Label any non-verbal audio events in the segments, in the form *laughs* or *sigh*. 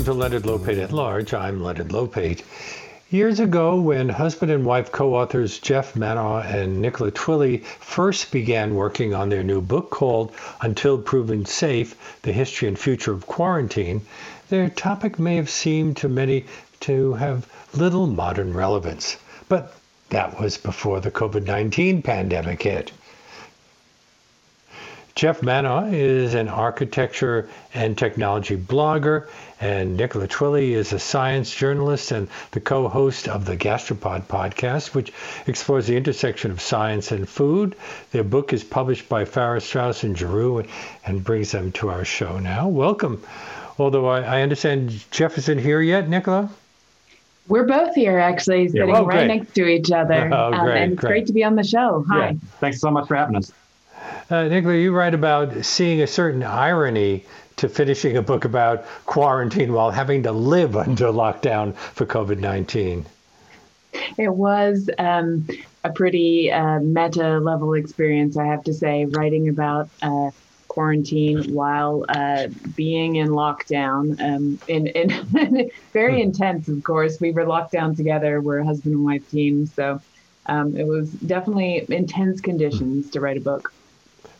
Welcome to Leonard Lopate at Large. I'm Leonard Lopate. Years ago, when husband and wife co authors Geoff Manaugh and Nicola Twilley first began working on their new book called Until Proven Safe The History and Future of Quarantine, their topic may have seemed to many to have little modern relevance. But that was before the COVID 19 pandemic hit. Geoff Manaugh is an architecture and technology blogger, and Nicola Twilley is a science journalist and the co host of the Gastropod podcast, which explores the intersection of science and food. Their book is published by Farrar, Straus, and Giroux and, and brings them to our show now. Welcome. Although I, I understand Geoff isn't here yet, Nicola? We're both here, actually, sitting yeah, oh, right next to each other. *laughs* Oh, um, great, and it's great. great to be on the show. Hi. Yeah. Thanks so much for having us. Uh, Nicola, you write about seeing a certain irony to finishing a book about quarantine while having to live under lockdown for COVID 19. It was um, a pretty uh, meta level experience, I have to say, writing about uh, quarantine while uh, being in lockdown. Um, in, in *laughs* very hmm. intense, of course. We were locked down together. We're a husband and wife team. So um, it was definitely intense conditions to write a book.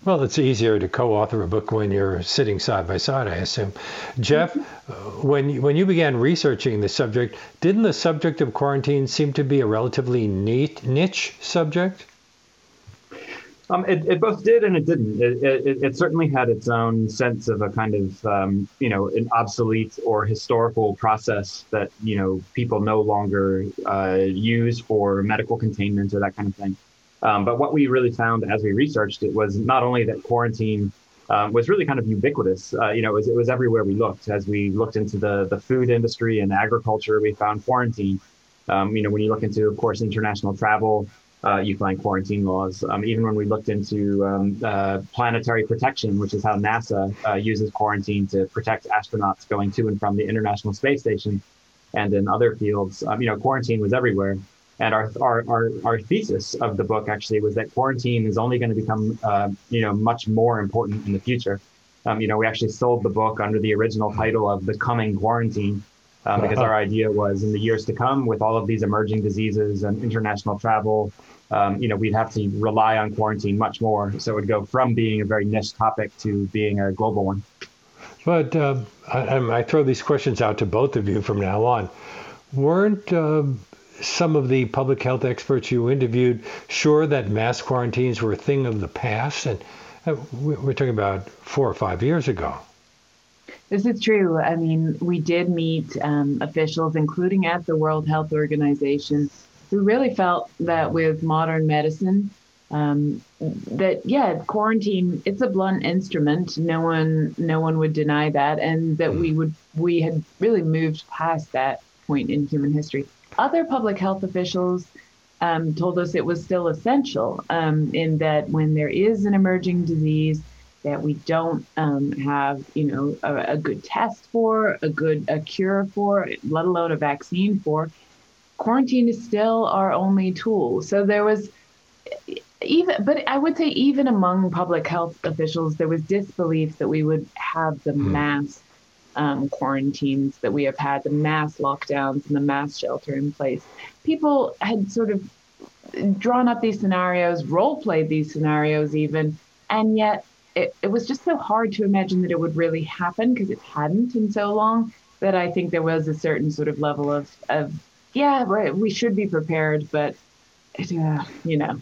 Well, it's easier to co-author a book when you're sitting side by side, I assume. Geoff, when you, when you began researching the subject, didn't the subject of quarantine seem to be a relatively neat niche subject? Um, it, it, both did and it didn't. It, it, it, certainly had its own sense of a kind of, um, you know, an obsolete or historical process that, you know, people no longer uh, use for medical containment or that kind of thing. Um, but what we really found as we researched it was not only that quarantine um, was really kind of ubiquitous. Uh, you know, it was, it was, everywhere we looked. As we looked into the the food industry and agriculture, we found quarantine. Um, you know, when you look into, of course, international travel, uh, you find quarantine laws. Um, even when we looked into um, uh, planetary protection, which is how NASA uh, uses quarantine to protect astronauts going to and from the International Space Station, and in other fields, um, you know, quarantine was everywhere. And our, our, our, our, thesis of the book actually was that quarantine is only going to become, uh, you know, much more important in the future. Um, you know, we actually sold the book under the original title of The Coming Quarantine um, because our idea was in the years to come with all of these emerging diseases and international travel, um, you know, we'd have to rely on quarantine much more. So it would go from being a very niche topic to being a global one. But uh, I, I, throw these questions out to both of you from now on. Weren't uh, some of the public health experts you interviewed sure that mass quarantines were a thing of the past? And uh, we're talking about four or five years ago. This is true. I mean, we did meet um, officials, including at the World Health Organization, who really felt that with modern medicine, um, that yeah, quarantine it's a blunt instrument. No one, no one would deny that, and that we hmm. would we had really moved past that point in human history. Other public health officials um, told us it was still essential um, in that when there is an emerging disease that we don't um, have, you know, a, a, good test for, a good a cure for, let alone a vaccine for, quarantine is still our only tool. So there was even, but I would say even among public health officials, there was disbelief that we would have the hmm. mass um, quarantines that we have had, the mass lockdowns and the mass shelter in place. People had sort of drawn up these scenarios, role played these scenarios even, and yet it, it was just so hard to imagine that it would really happen because it hadn't in so long that I think there was a certain sort of level of, of yeah, we should be prepared, but uh, you know.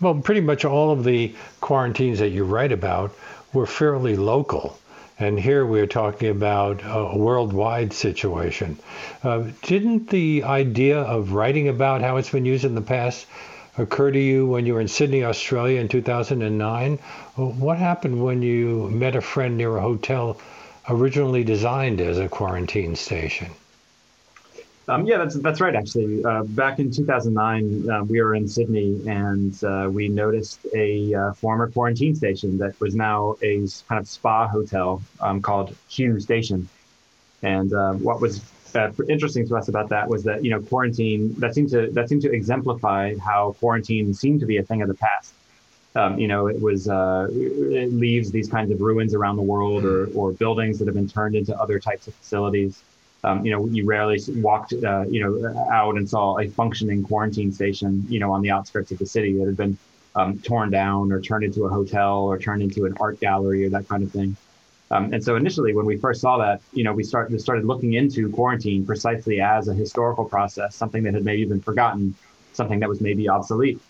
Well, pretty much all of the quarantines that you write about were fairly local. And here we're talking about a worldwide situation. Uh, didn't the idea of writing about how it's been used in the past occur to you when you were in Sydney, Australia in 2009? What happened when you met a friend near a hotel originally designed as a quarantine station? Um, yeah, that's that's right. Actually, uh, back in 2009, uh, we were in Sydney, and uh, we noticed a uh, former quarantine station that was now a kind of spa hotel um, called Q Station. And uh, what was uh, interesting to us about that was that you know quarantine that seemed to that seemed to exemplify how quarantine seemed to be a thing of the past. Um, you know, it was it leaves these kinds of ruins around the world, or or buildings that have been turned into other types of facilities Um, you know, you rarely walked, uh, you know, out and saw a functioning quarantine station, you know, on the outskirts of the city that had been um, torn down or turned into a hotel or turned into an art gallery or that kind of thing. Um, and so initially, when we first saw that, you know, we started started looking into quarantine precisely as a historical process, something that had maybe been forgotten, something that was maybe obsolete.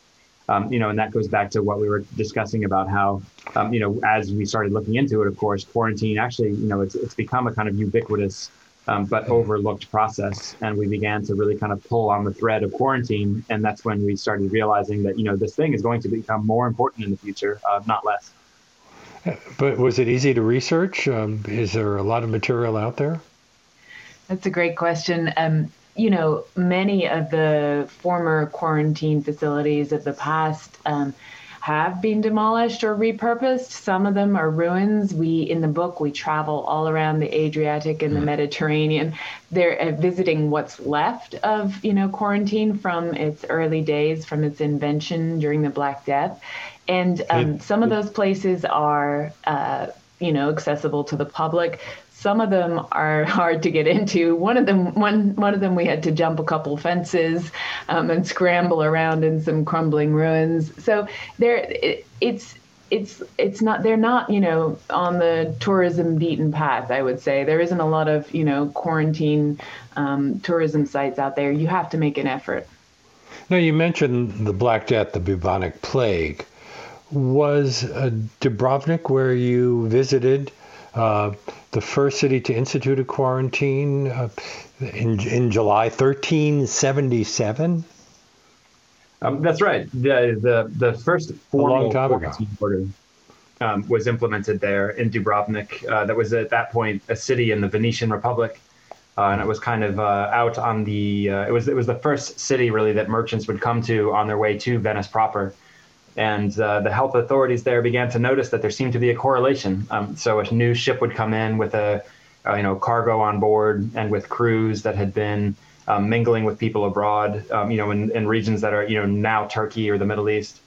Um, you know, and that goes back to what we were discussing about how, um, you know, as we started looking into it, of course, quarantine actually, you know, it's it's become a kind of ubiquitous um, but overlooked process, and we began to really kind of pull on the thread of quarantine, and that's when we started realizing that you know this thing is going to become more important in the future, uh, not less. But was it easy to research? Um, is there a lot of material out there? That's a great question. Um, you know, many of the former quarantine facilities of the past um, have been demolished or repurposed. Some of them are ruins. We, in the book, we travel all around the Adriatic and the mm-hmm. Mediterranean. They're uh, visiting what's left of, you know, quarantine from its early days, from its invention during the Black Death. And um, some of those places are, uh, you know, accessible to the public. Some of them are *laughs* hard to get into. One of them, one one of them, we had to jump a couple fences um, and scramble around in some crumbling ruins. So there, it, it's it's it's not they're not you know on the tourism beaten path i would say there isn't a lot of you know quarantine um, tourism sites out there you have to make an effort now you mentioned the black death the bubonic plague was uh, Dubrovnik where you visited uh, the first city to institute a quarantine uh, in, in July 1377? Um, that's right. The, the, the first formal quarantine order um, was implemented there in Dubrovnik. Uh, that was at that point a city in the Venetian Republic. Uh, and it was kind of uh, out on the. Uh, it was it was the first city really that merchants would come to on their way to Venice proper, and uh, the health authorities there began to notice that there seemed to be a correlation. Um, so a new ship would come in with a, uh, you know, cargo on board and with crews that had been um, mingling with people abroad, um, you know, in, in, regions that are, you know, now Turkey or the Middle East.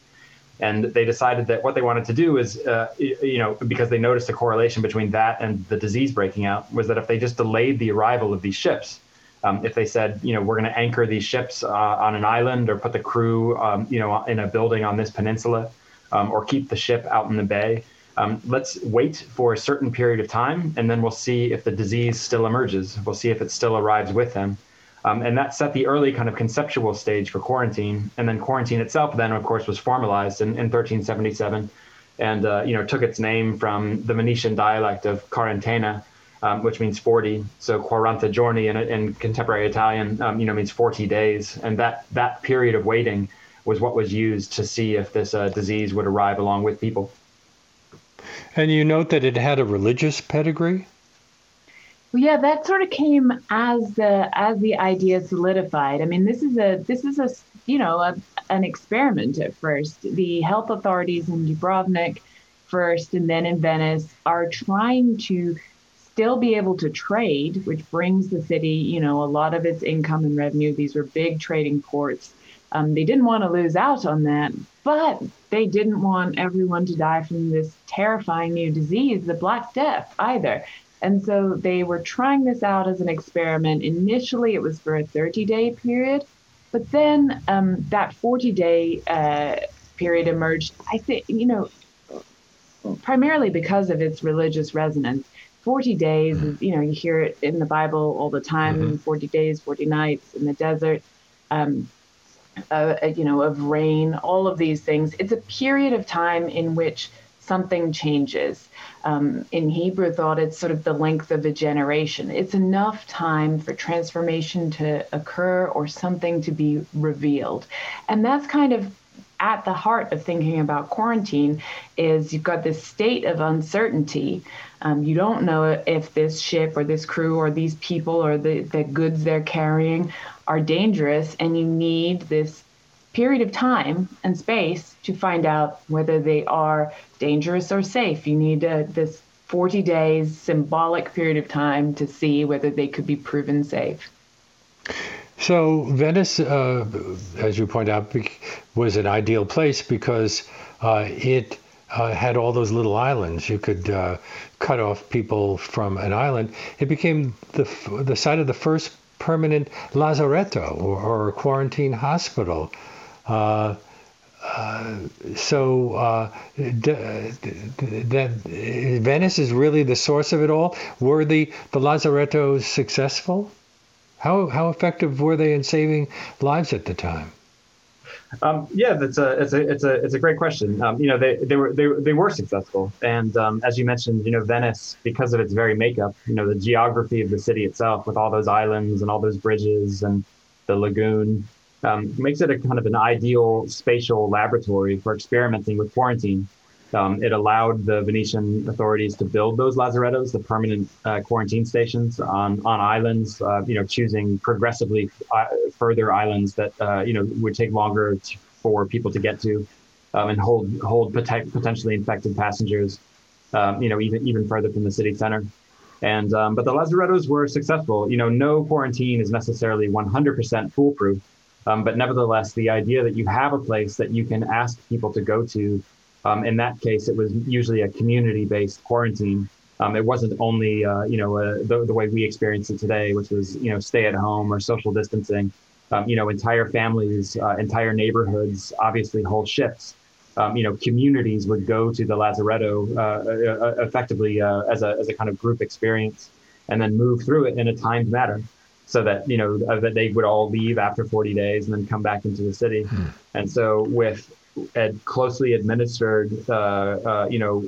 And they decided that what they wanted to do is, uh, you know, because they noticed a correlation between that and the disease breaking out, was that if they just delayed the arrival of these ships, um, if they said, you know, we're going to anchor these ships uh, on an island or put the crew, um, you know, in a building on this peninsula, um, or keep the ship out in the bay, um, let's wait for a certain period of time, and then we'll see if the disease still emerges. We'll see if it still arrives with them. Um, and that set the early kind of conceptual stage for quarantine. And then quarantine itself, then of course, was formalized in, in 1377, and uh, you know took its name from the Venetian dialect of quarantena, um, which means 40. So quaranta giorni in, in contemporary Italian, um, you know, means 40 days. And that, that period of waiting was what was used to see if this uh, disease would arrive along with people. And you note that it had a religious pedigree? Well, yeah, that sort of came as the as the idea solidified. I mean, this is a this is a you know a, an experiment at first. The health authorities in Dubrovnik first, and then in Venice, are trying to still be able to trade, which brings the city, you know, a lot of its income and revenue. These were big trading ports. Um, they didn't want to lose out on that, but they didn't want everyone to die from this terrifying new disease, the Black Death, either. And so they were trying this out as an experiment. Initially, it was for a 30 day period, but then um, that 40 day uh, period emerged, I think, you know, primarily because of its religious resonance. 40 days mm-hmm. you know you hear it in the bible all the time mm-hmm. 40 days 40 nights in the desert um, uh, you know of rain all of these things it's a period of time in which something changes um, in hebrew thought it's sort of the length of a generation it's enough time for transformation to occur or something to be revealed and that's kind of at the heart of thinking about quarantine is you've got this state of uncertainty. Um, you don't know if this ship or this crew or these people or the, the goods they're carrying are dangerous, and you need this period of time and space to find out whether they are dangerous or safe. You need uh, this 40 days symbolic period of time to see whether they could be proven safe. So Venice, uh, as you point out, was an ideal place because uh, it uh, had all those little islands. You could uh, cut off people from an island. It became the the site of the first permanent lazaretto or, or quarantine hospital. Uh, uh, so uh, that Venice is really the source of it all. Were the the lazarettos successful? How how effective were they in saving lives at the time? Um, yeah, that's a it's a it's a it's a great question. Um, you know, they they were they, they were successful, and um, as you mentioned, you know, Venice because of its very makeup, you know, the geography of the city itself, with all those islands and all those bridges and the lagoon, um, makes it a kind of an ideal spatial laboratory for experimenting with quarantine. Um, it allowed the Venetian authorities to build those lazarettos, the permanent uh, quarantine stations on on islands. Uh, you know, choosing progressively uh, further islands that uh, you know would take longer to, for people to get to, um, and hold hold pot- potentially infected passengers. Um, you know, even even further from the city center. And um, but the lazarettos were successful. You know, no quarantine is necessarily 100% foolproof. Um, but nevertheless, the idea that you have a place that you can ask people to go to, um, in that case, it was usually a community-based quarantine. Um, it wasn't only, uh, you know, uh, the, the way we experience it today, which was, you know, stay at home or social distancing. Um, you know, entire families, uh, entire neighborhoods, obviously whole shifts. Um, you know, communities would go to the Lazaretto uh, uh, uh, effectively as, a, as a kind of group experience and then move through it in a timed manner so that you know uh, that they would all leave after 40 days and then come back into the city. Hmm. And so with ed- closely administered, uh, uh, you know,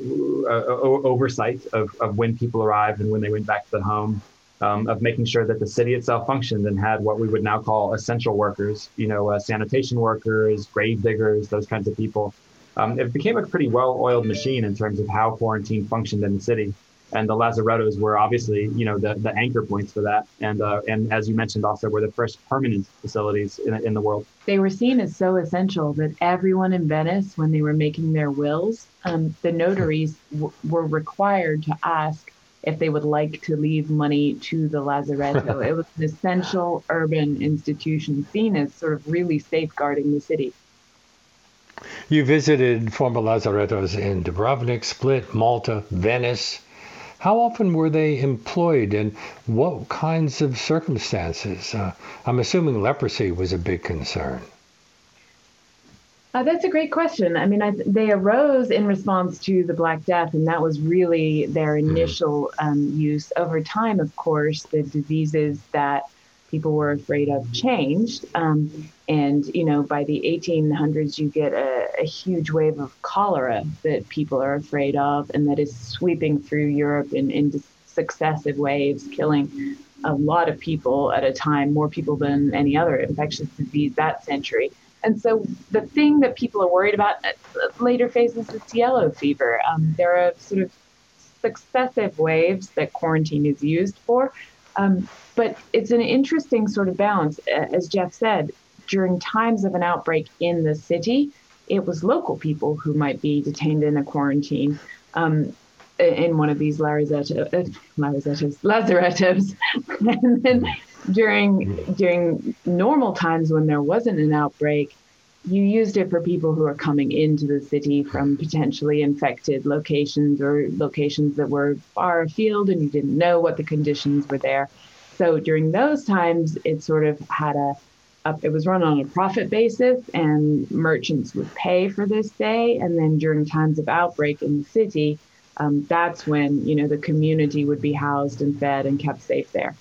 uh, oversight of, of when people arrived and when they went back to the home, um, of making sure that the city itself functioned and had what we would now call essential workers, you know, uh, sanitation workers, grave diggers, those kinds of people. Um, it became a pretty well-oiled machine in terms of how quarantine functioned in the city and the Lazarettos were obviously, you know, the, the anchor points for that. And uh, and as you mentioned, also were the first permanent facilities in, in the world. They were seen as so essential that everyone in Venice, when they were making their wills, um, the notaries w- were required to ask if they would like to leave money to the Lazaretto. *laughs* it was an essential urban institution seen as sort of really safeguarding the city. You visited former Lazarettos in Dubrovnik, Split, Malta, Venice. How often were they employed and what kinds of circumstances? Uh, I'm assuming leprosy was a big concern. Uh, that's a great question. I mean, I, they arose in response to the Black Death, and that was really their hmm. initial um, use. Over time, of course, the diseases that people were afraid of changed. Um, and, you know, by the 1800s, you get a, a, huge wave of cholera that people are afraid of and that is sweeping through Europe in, in successive waves, killing a lot of people at a time, more people than any other infectious disease that century. And so the thing that people are worried about at later phases is yellow fever. Um, there are sort of successive waves that quarantine is used for. Um, but it's an interesting sort of balance. As Geoff said, during times of an outbreak in the city, it was local people who might be detained in a quarantine um, in one of these lazarettos, uh, lazarettos. *laughs* and then during during normal times when there wasn't an outbreak, you used it for people who are coming into the city from potentially infected locations or locations that were far afield and you didn't know what the conditions were there. So during those times, it sort of had a, a, it was run on a profit basis, and merchants would pay for this day. And then during times of outbreak in the city, um, that's when you know the community would be housed and fed and kept safe there.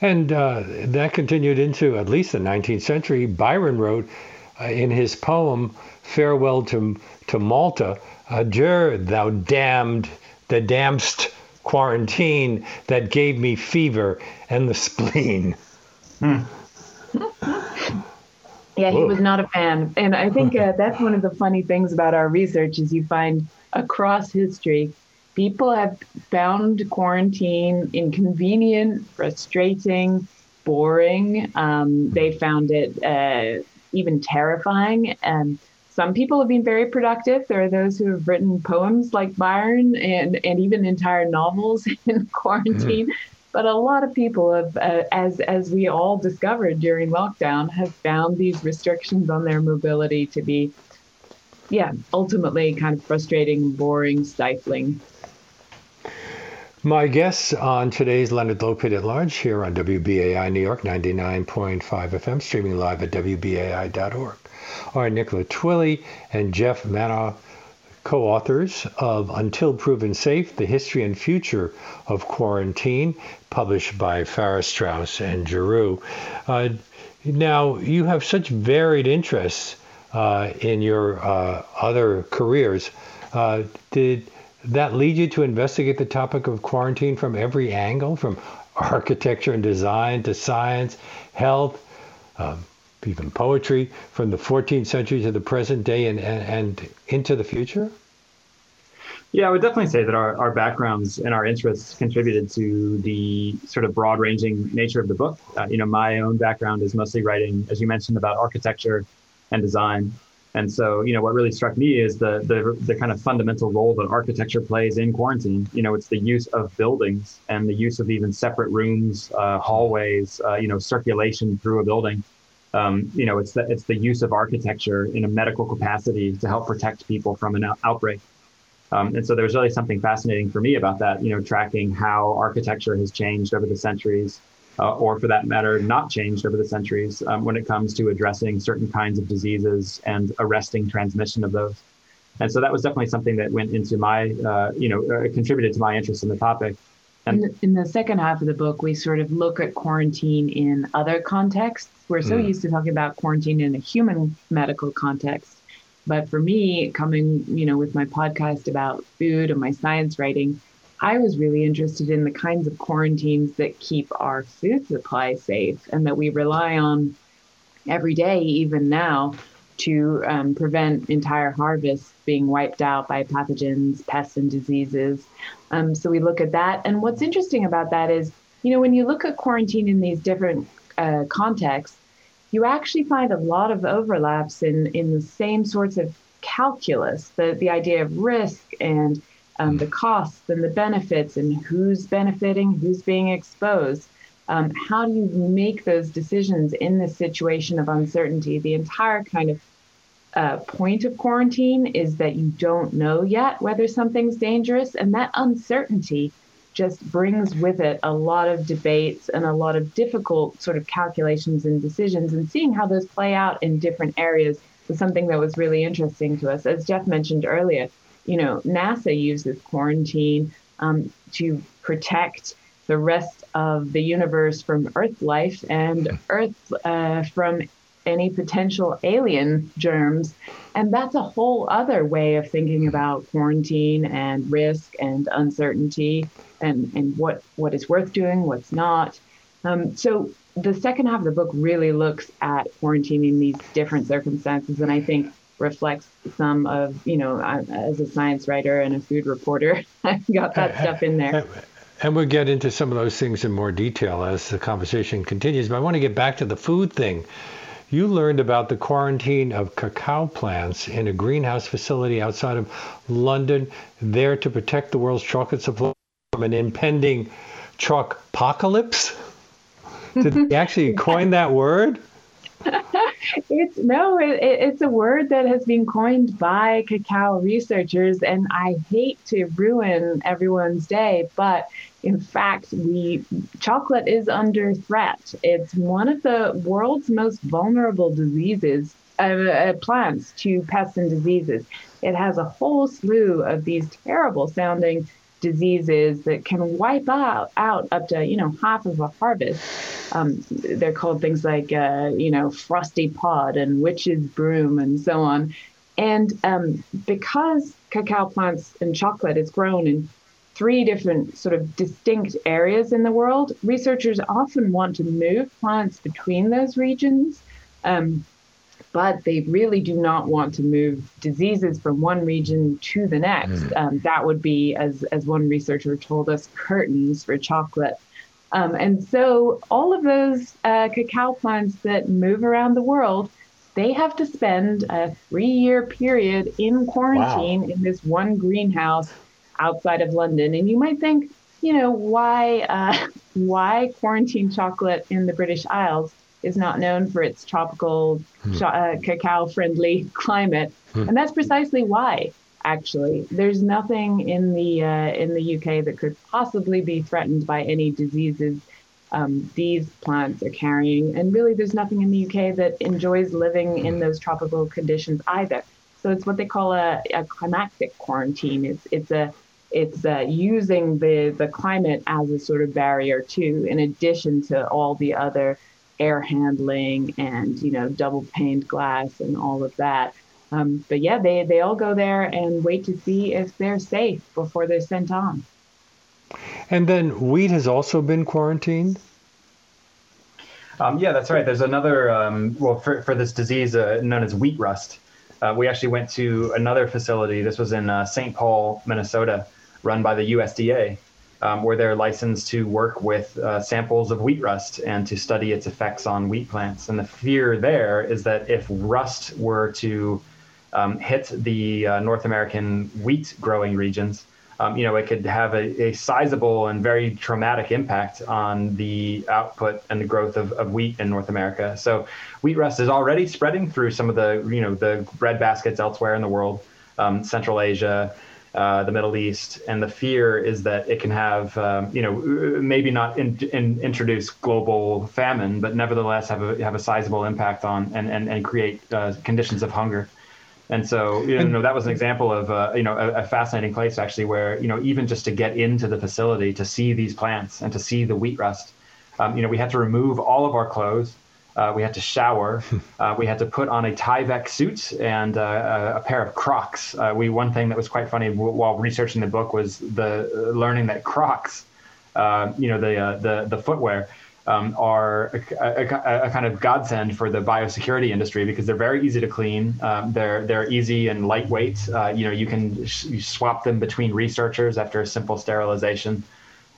And uh, that continued into at least the 19th century. Byron wrote uh, in his poem "Farewell to to Malta," "Adieu, thou damned, the damnedst quarantine that gave me fever and the spleen. Hmm. *laughs* yeah, he was not a fan, and I think uh, *laughs* that's one of the funny things about our research is you find across history, people have found quarantine inconvenient, frustrating, boring. Um, they found it uh, even terrifying. And some people have been very productive. There are those who have written poems like Byron and, and even entire novels *laughs* in quarantine. Mm. But a lot of people have, uh, as as we all discovered during lockdown, have found these restrictions on their mobility to be yeah, ultimately kind of frustrating, boring, stifling. My guests on today's Leonard Lopate at Large here on WBAI New York 99.5 FM, streaming live at WBAI.org, are Nicola Twilley and Geoff Manaugh, co authors of Until Proven Safe The History and Future of Quarantine, published by Farrar Straus and Giroux. Uh, now, you have such varied interests uh, in your uh, other careers. Uh, did that lead you to investigate the topic of quarantine from every angle, from architecture and design to science, health, um, even poetry, from the 14th century to the present day and, and, and into the future? Yeah, I would definitely say that our, our backgrounds and our interests contributed to the sort of broad ranging nature of the book. Uh, you know, my own background is mostly writing, as you mentioned, about architecture and design. And so, you know, what really struck me is the, the the kind of fundamental role that architecture plays in quarantine. You know, it's the use of buildings and the use of even separate rooms, uh, hallways, uh, you know, circulation through a building. Um, you know, it's the it's the use of architecture in a medical capacity to help protect people from an out- outbreak. Um, and so there's really something fascinating for me about that. You know, tracking how architecture has changed over the centuries uh, or for that matter, not changed over the centuries um, when it comes to addressing certain kinds of diseases and arresting transmission of those. And so that was definitely something that went into my, uh, you know, uh, contributed to my interest in the topic. In the, in the, second half of the book, we sort of look at quarantine in other contexts. We're so mm. used to talking about quarantine in a human medical context. But for me, coming, you know, with my podcast about food and my science writing, I was really interested in the kinds of quarantines that keep our food supply safe and that we rely on every day, even now, to um, prevent entire harvests being wiped out by pathogens, pests, and diseases. Um, so we look at that. And what's interesting about that is, you know, when you look at quarantine in these different uh, contexts, you actually find a lot of overlaps in, in the same sorts of calculus, the, the idea of risk and um, the costs and the benefits and who's benefiting, who's being exposed. Um, how do you make those decisions in this situation of uncertainty? The entire kind of uh, point of quarantine is that you don't know yet whether something's dangerous, and that uncertainty just brings with it a lot of debates and a lot of difficult sort of calculations and decisions. And seeing how those play out in different areas was something that was really interesting to us. As Geoff mentioned earlier, you know, NASA uses quarantine um, to protect the rest of the universe from Earth life and Earth uh, from any potential alien germs. And that's a whole other way of thinking about quarantine and risk and uncertainty and, and what, what is worth doing, what's not. Um, so the second half of the book really looks at quarantine in these different circumstances. And I think reflects some of, you know, as a science writer and a food reporter, *laughs* I got that *laughs* stuff in there. And we'll get into some of those things in more detail as the conversation continues. But I want to get back to the food thing. You learned about the quarantine of cacao plants in a greenhouse facility outside of London, there to protect the world's chocolate supply from an impending chalk apocalypse. Did they *laughs* actually coin that word? *laughs* it's no, it, it's a word that has been coined by cacao researchers, and I hate to ruin everyone's day, but in fact, we chocolate is under threat. It's one of the world's most vulnerable diseases, uh, uh, plants to pests and diseases. It has a whole slew of these terrible sounding diseases that can wipe out, out up to you know half of a harvest. Um, they're called things like uh, you know frosty pod and witch's broom and so on. And um, because cacao plants and chocolate is grown in three different sort of distinct areas in the world, researchers often want to move plants between those regions. Um, but they really do not want to move diseases from one region to the next. Mm. Um, that would be, as, as one researcher told us, curtains for chocolate. Um, and so all of those uh, cacao plants that move around the world, they have to spend a three year period in quarantine wow. in this one greenhouse outside of London. And you might think, you know, why, uh, *laughs* why quarantine chocolate in the British Isles? Is not known for its tropical hmm. uh, cacao friendly *laughs* climate. Hmm. And that's precisely why actually there's nothing in the uh, in the UK that could possibly be threatened by any diseases um, these plants are carrying. And really, there's nothing in the UK that enjoys living in hmm. those tropical conditions either. So it's what they call a, a climatic quarantine. It's it's a it's uh, using the the climate as a sort of barrier too, in addition to all the other air handling and you know double paned glass and all of that. Um, but yeah, they they all go there and wait to see if they're safe before they're sent on. And then wheat has also been quarantined. Um, yeah, that's right. There's another um, well for for this disease uh, known as wheat rust. Uh, we actually went to another facility. This was in uh, St. Paul, Minnesota, run by the USDA, um, where they're licensed to work with uh, samples of wheat rust and to study its effects on wheat plants. And the fear there is that if rust were to um, hit the uh, North American wheat growing regions, um, you know, it could have a, a, sizable and very traumatic impact on the output and the growth of, of wheat in North America. So, wheat rust is already spreading through some of the, you know, the bread baskets elsewhere in the world, um, Central Asia, uh, the Middle East, and the fear is that it can have, um, you know, maybe not in, in, introduce global famine, but nevertheless have a have a sizable impact on and and, and create uh, conditions of hunger. And so, you know, that was an example of, uh, you know, a, a, fascinating place actually, where you know, even just to get into the facility to see these plants and to see the wheat rust, um, you know, we had to remove all of our clothes. Uh, we had to shower. *laughs* Uh, we had to put on a Tyvek suit and uh, a pair of Crocs. Uh, we one thing that was quite funny while researching the book was the uh, learning that Crocs, uh, you know, the the the footwear um, are a, a, a, kind of godsend for the biosecurity industry because they're very easy to clean. Um, they're they're easy and lightweight. Uh, you know, you can sh- you swap them between researchers after a simple sterilization.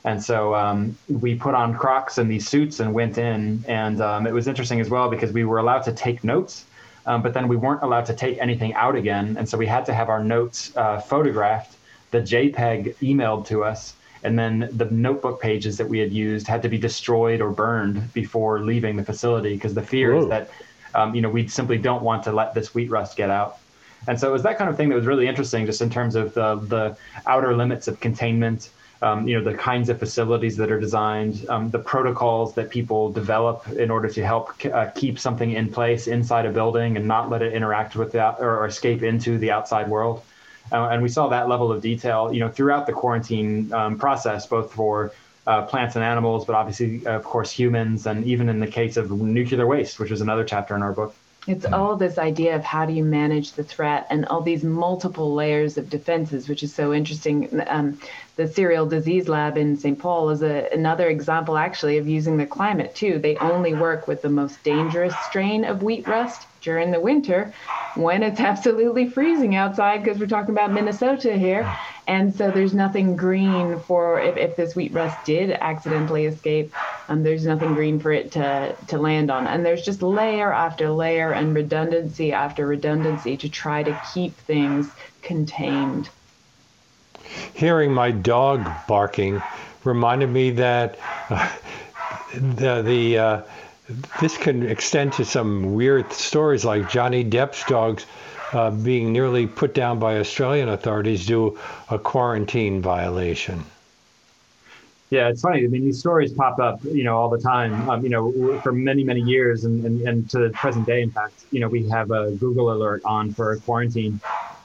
And so um, we put on Crocs and these suits and went in, and um, it was interesting as well because we were allowed to take notes, um, but then we weren't allowed to take anything out again, and so we had to have our notes uh, photographed, the JPEG emailed to us, and then the notebook pages that we had used had to be destroyed or burned before leaving the facility because the fear Whoa. is that um, you know we simply don't want to let this wheat rust get out. And so it was that kind of thing that was really interesting just in terms of the, the outer limits of containment um, you know the kinds of facilities that are designed um, the protocols that people develop in order to help uh, keep something in place inside a building and not let it interact with that or, escape into the outside world uh, and we saw that level of detail, you know, throughout the quarantine um, process, both for uh, plants and animals, but obviously, of course, humans, and even in the case of nuclear waste, which is another chapter in our book. It's all this idea of how do you manage the threat and all these multiple layers of defenses, which is so interesting. Um, the Cereal Disease Lab in St. Paul is a, another example, actually, of using the climate too. They only work with the most dangerous strain of wheat rust during the winter when it's *laughs* absolutely freezing outside because we're talking about Minnesota here. And so there's nothing green for if, if this wheat rust did accidentally escape, um, there's nothing green for it to, to land on. And there's just layer after layer and redundancy after redundancy to try to keep things contained. Hearing my dog barking reminded me that uh, the, the uh, this can extend to some weird stories like Johnny Depp's dogs uh, being nearly put down by Australian authorities due a quarantine violation. Yeah, it's funny. I mean, these stories pop up, you know, all the time. Um, you know, for many, many years, and, and, and to the present day. In fact, you know, we have a Google alert on for quarantine,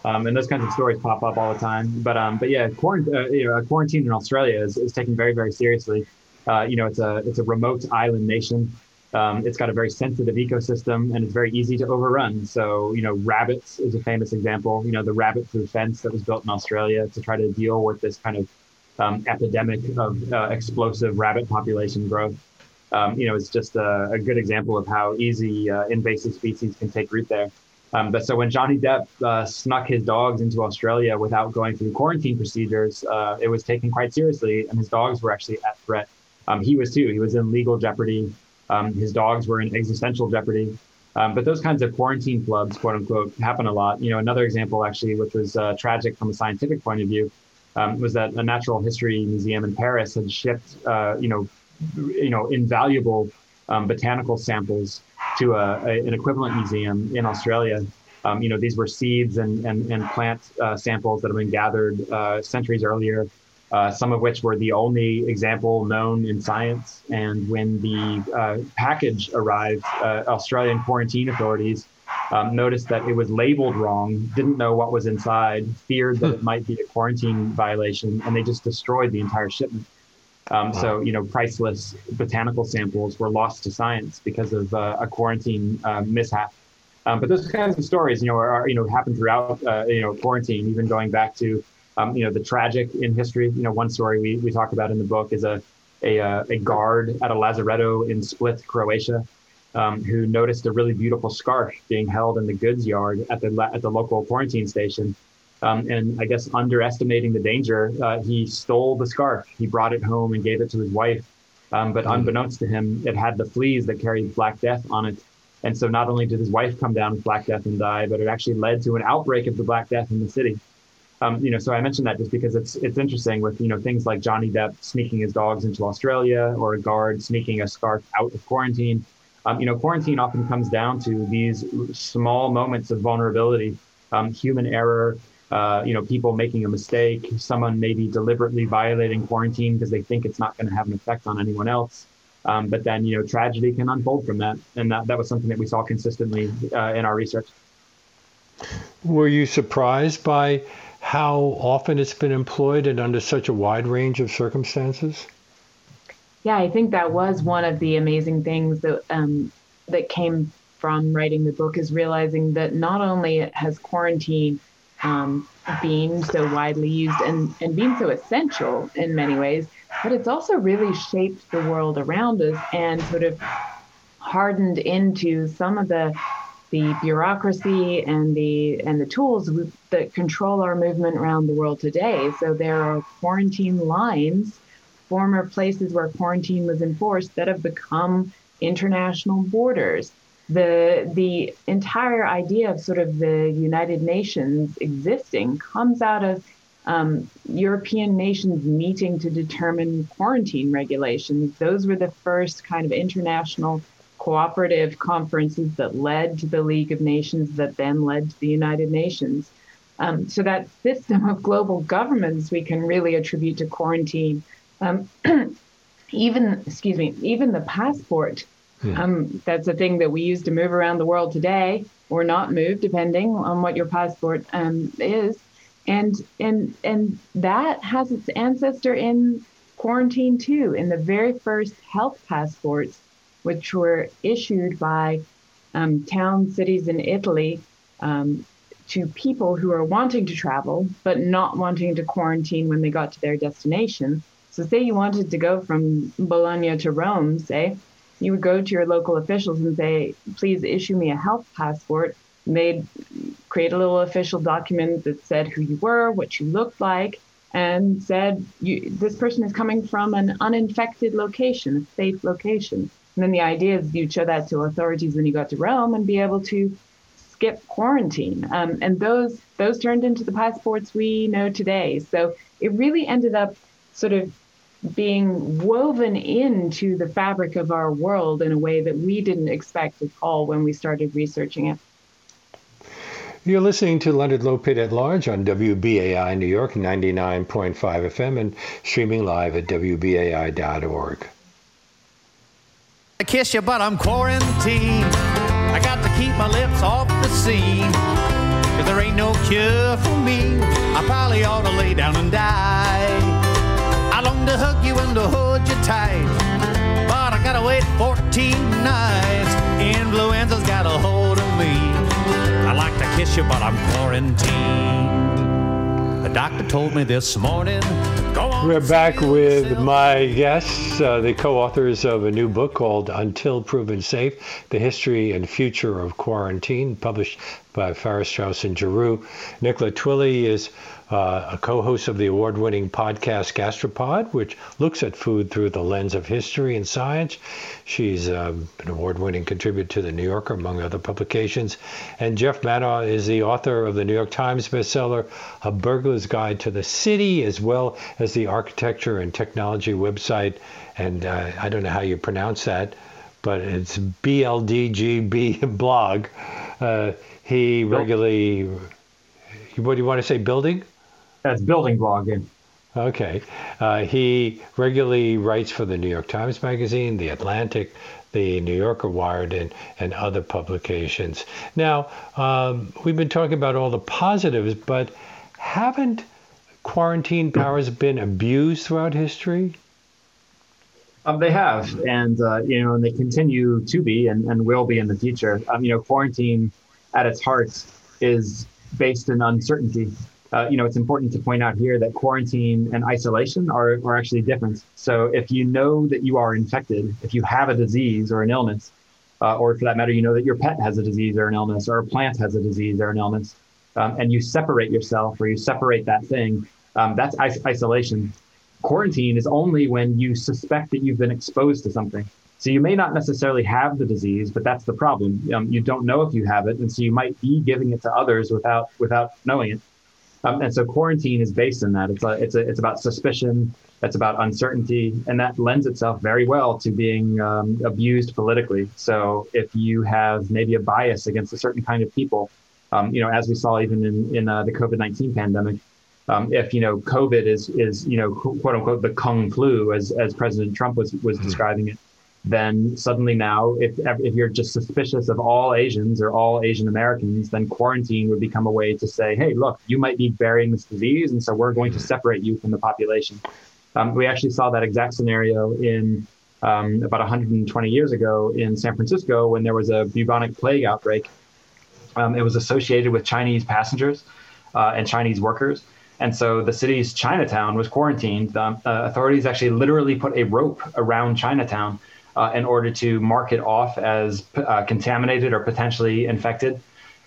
um, and those kinds of stories pop up all the time. But um, but yeah, quarant- uh, you know, quarantine in Australia is, is taken very, very seriously. Uh, you know, it's a it's a remote island nation. Um, it's got a very sensitive ecosystem and it's very easy to overrun. So, you know, rabbits is a famous example. You know, the rabbit proof fence that was built in Australia to try to deal with this kind of um, epidemic of uh, explosive rabbit population growth. Um, you know, it's just a, a, good example of how easy uh, invasive species can take root there. Um, but so when Johnny Depp uh, snuck his dogs into Australia without going through quarantine procedures, uh, it was taken quite seriously, and his dogs were actually at threat. Um, he was too. He was in legal jeopardy. Um, his dogs were in existential jeopardy. Um, but those kinds of quarantine flubs, quote unquote, happen a lot. You know, another example actually, which was uh, tragic from a scientific point of view, um, was that a natural history museum in Paris had shipped, uh, you know, you know, invaluable um, botanical samples to a, a, an equivalent museum in Australia. Um, you know, these were seeds and, and, and plant uh, samples that have been gathered uh, centuries earlier, uh, some of which were the only example known in science. And when the uh, package arrived, uh, Australian quarantine authorities um, noticed that it was labeled wrong, didn't know what was inside, feared that it might be a quarantine violation, and they just destroyed the entire shipment. Um, wow. So, you know, priceless botanical samples were lost to science because of uh, a quarantine uh, mishap. Um, but those kinds of stories, you know, are, you know happen throughout uh, you know quarantine, even going back to um, you know the tragic in history. You know, one story we, we talk about in the book is a a, uh, a guard at a lazaretto in Split, Croatia, um, who noticed a really beautiful scarf being held in the goods yard at the at the local quarantine station. Um, and I guess underestimating the danger, uh, he stole the scarf. He brought it home and gave it to his wife. Um, but mm. unbeknownst to him, it had the fleas that carried Black Death on it. And so not only did his wife come down with Black Death and die, but it actually led to an outbreak of the Black Death in the city. Um, you know, so I mentioned that just because it's it's interesting with you know things like Johnny Depp sneaking his dogs into Australia or a guard sneaking a scarf out of quarantine. Um, you know, quarantine often comes down to these small moments of vulnerability, um, human error. Uh, you know, people making a mistake, someone maybe deliberately violating quarantine because they think it's not going to have an effect on anyone else. Um, but then, you know, tragedy can unfold from that. And that, that was something that we saw consistently uh, in our research. Were you surprised by how often it's been employed and under such a wide range of circumstances? Yeah, I think that was one of the amazing things that um, that came from writing the book is realizing that not only has quarantine um, been so widely used and, and being so essential in many ways, but it's also really shaped the world around us and sort of hardened into some of the the bureaucracy and the and the tools that control our movement around the world today. So there are quarantine lines, former places where quarantine was enforced that have become international borders. The the entire idea of sort of the United Nations existing comes out of um, European nations meeting to determine quarantine regulations. Those were the first kind of international cooperative conferences that led to the League of Nations, that then led to the United Nations. Um, so that system of global governments we can really attribute to quarantine. Um, *clears throat* even, excuse me, even the passport. Um, that's a thing that we use to move around the world today, or not move, depending on what your passport um, is. And and and that has its ancestor in quarantine too in the very first health passports which were issued by um, towns cities in italy um, to people who are wanting to travel but not wanting to quarantine when they got to their destination. So say you wanted to go from bologna to rome say you would go to your local officials and say please issue me a health passport they'd create a little official document that said who you were, what you looked like, and said this person is coming from an uninfected location, a safe location. And then the idea is you'd show that to authorities when you got to Rome and be able to skip quarantine. Um, and those those turned into the passports we know today. So it really ended up sort of being woven into the fabric of our world in a way that we didn't expect at all when we started researching it. You're listening to Leonard Lopate at Large on WBAI New York 99.5 FM and streaming live at WBAI.org. I kiss you, but I'm quarantined. I got to keep my lips off the scene. Cause there ain't no cure for me. I probably ought to lay down and die. To hold you tight. But I gotta wait 14 nights. Influenza's got a hold of me like to kiss you, but I'm quarantined. The doctor told me this morning. We're back with my guests, uh, the co authors of a new book called Until Proven Safe The History and Future of Quarantine, published by Farrar Straus and Giroux. Nicola Twilley is uh, a co host of the award winning podcast Gastropod, which looks at food through the lens of history and science. She's um, an award winning contributor to The New Yorker, among other publications. And Geoff Manaugh is the author of the New York Times bestseller, A Burglar's Guide to the City, as well as the architecture and technology website. And uh, I don't know how you pronounce that. but it's BLDGB *laughs* blog. Uh, he regularly, what do you want to say, building? That's building blogging. Okay. Uh, he regularly writes for the New York Times Magazine, The Atlantic, the New Yorker Wired, and, and other publications. Now, um, we've been talking about all the positives, but haven't quarantine powers been abused throughout history? Um, they have, and uh, you know, and they continue to be, and, and will be in the future. Um, you know, quarantine at its heart is based in uncertainty uh, you know, it's important to point out here that quarantine and isolation are, are actually different. So if you know that you are infected, if you have a disease or an illness, uh, or for that matter, you know that your pet has a disease or an illness, or a plant has a disease or an illness, um, and you separate yourself or you separate that thing, um, that's is- isolation. Quarantine is only when you suspect that you've been exposed to something. So you may not necessarily have the disease, but that's the problem. Um, you don't know if you have it, and so you might be giving it to others without without knowing it. Um, and so quarantine is based on that. It's a, it's a, it's about suspicion. It's about uncertainty, and that lends itself very well to being um, abused politically. So if you have maybe a bias against a certain kind of people, um, you know, as we saw even in in uh, the COVID nineteen pandemic, um, if you know COVID is is you know quote unquote the kung flu as as President Trump was was mm-hmm. describing it, then suddenly now, if, if you're just suspicious of all Asians or all Asian Americans, then quarantine would become a way to say, hey, look, you might be bearing this disease, and so we're going to separate you from the population. Um, we actually saw that exact scenario in um, about 120 years ago in San Francisco when there was a bubonic plague outbreak. Um, it was associated with Chinese passengers uh, and Chinese workers. And so the city's Chinatown was quarantined. Um, uh, authorities actually literally put a rope around Chinatown uh, in order to mark it off as uh, contaminated or potentially infected.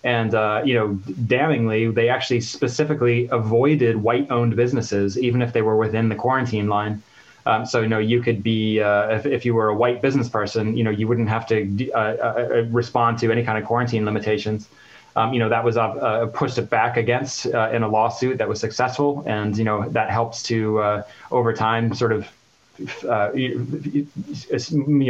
And uh, you know, damningly, they actually specifically avoided white-owned businesses, even if they were within the quarantine line. Um, so you know, you could be uh, if, if you were a white business person, you know, you wouldn't have to uh, uh, respond to any kind of quarantine limitations. Um, you know, that was pushed back against in a lawsuit that was successful, and you know that helps to over time sort of uh, you,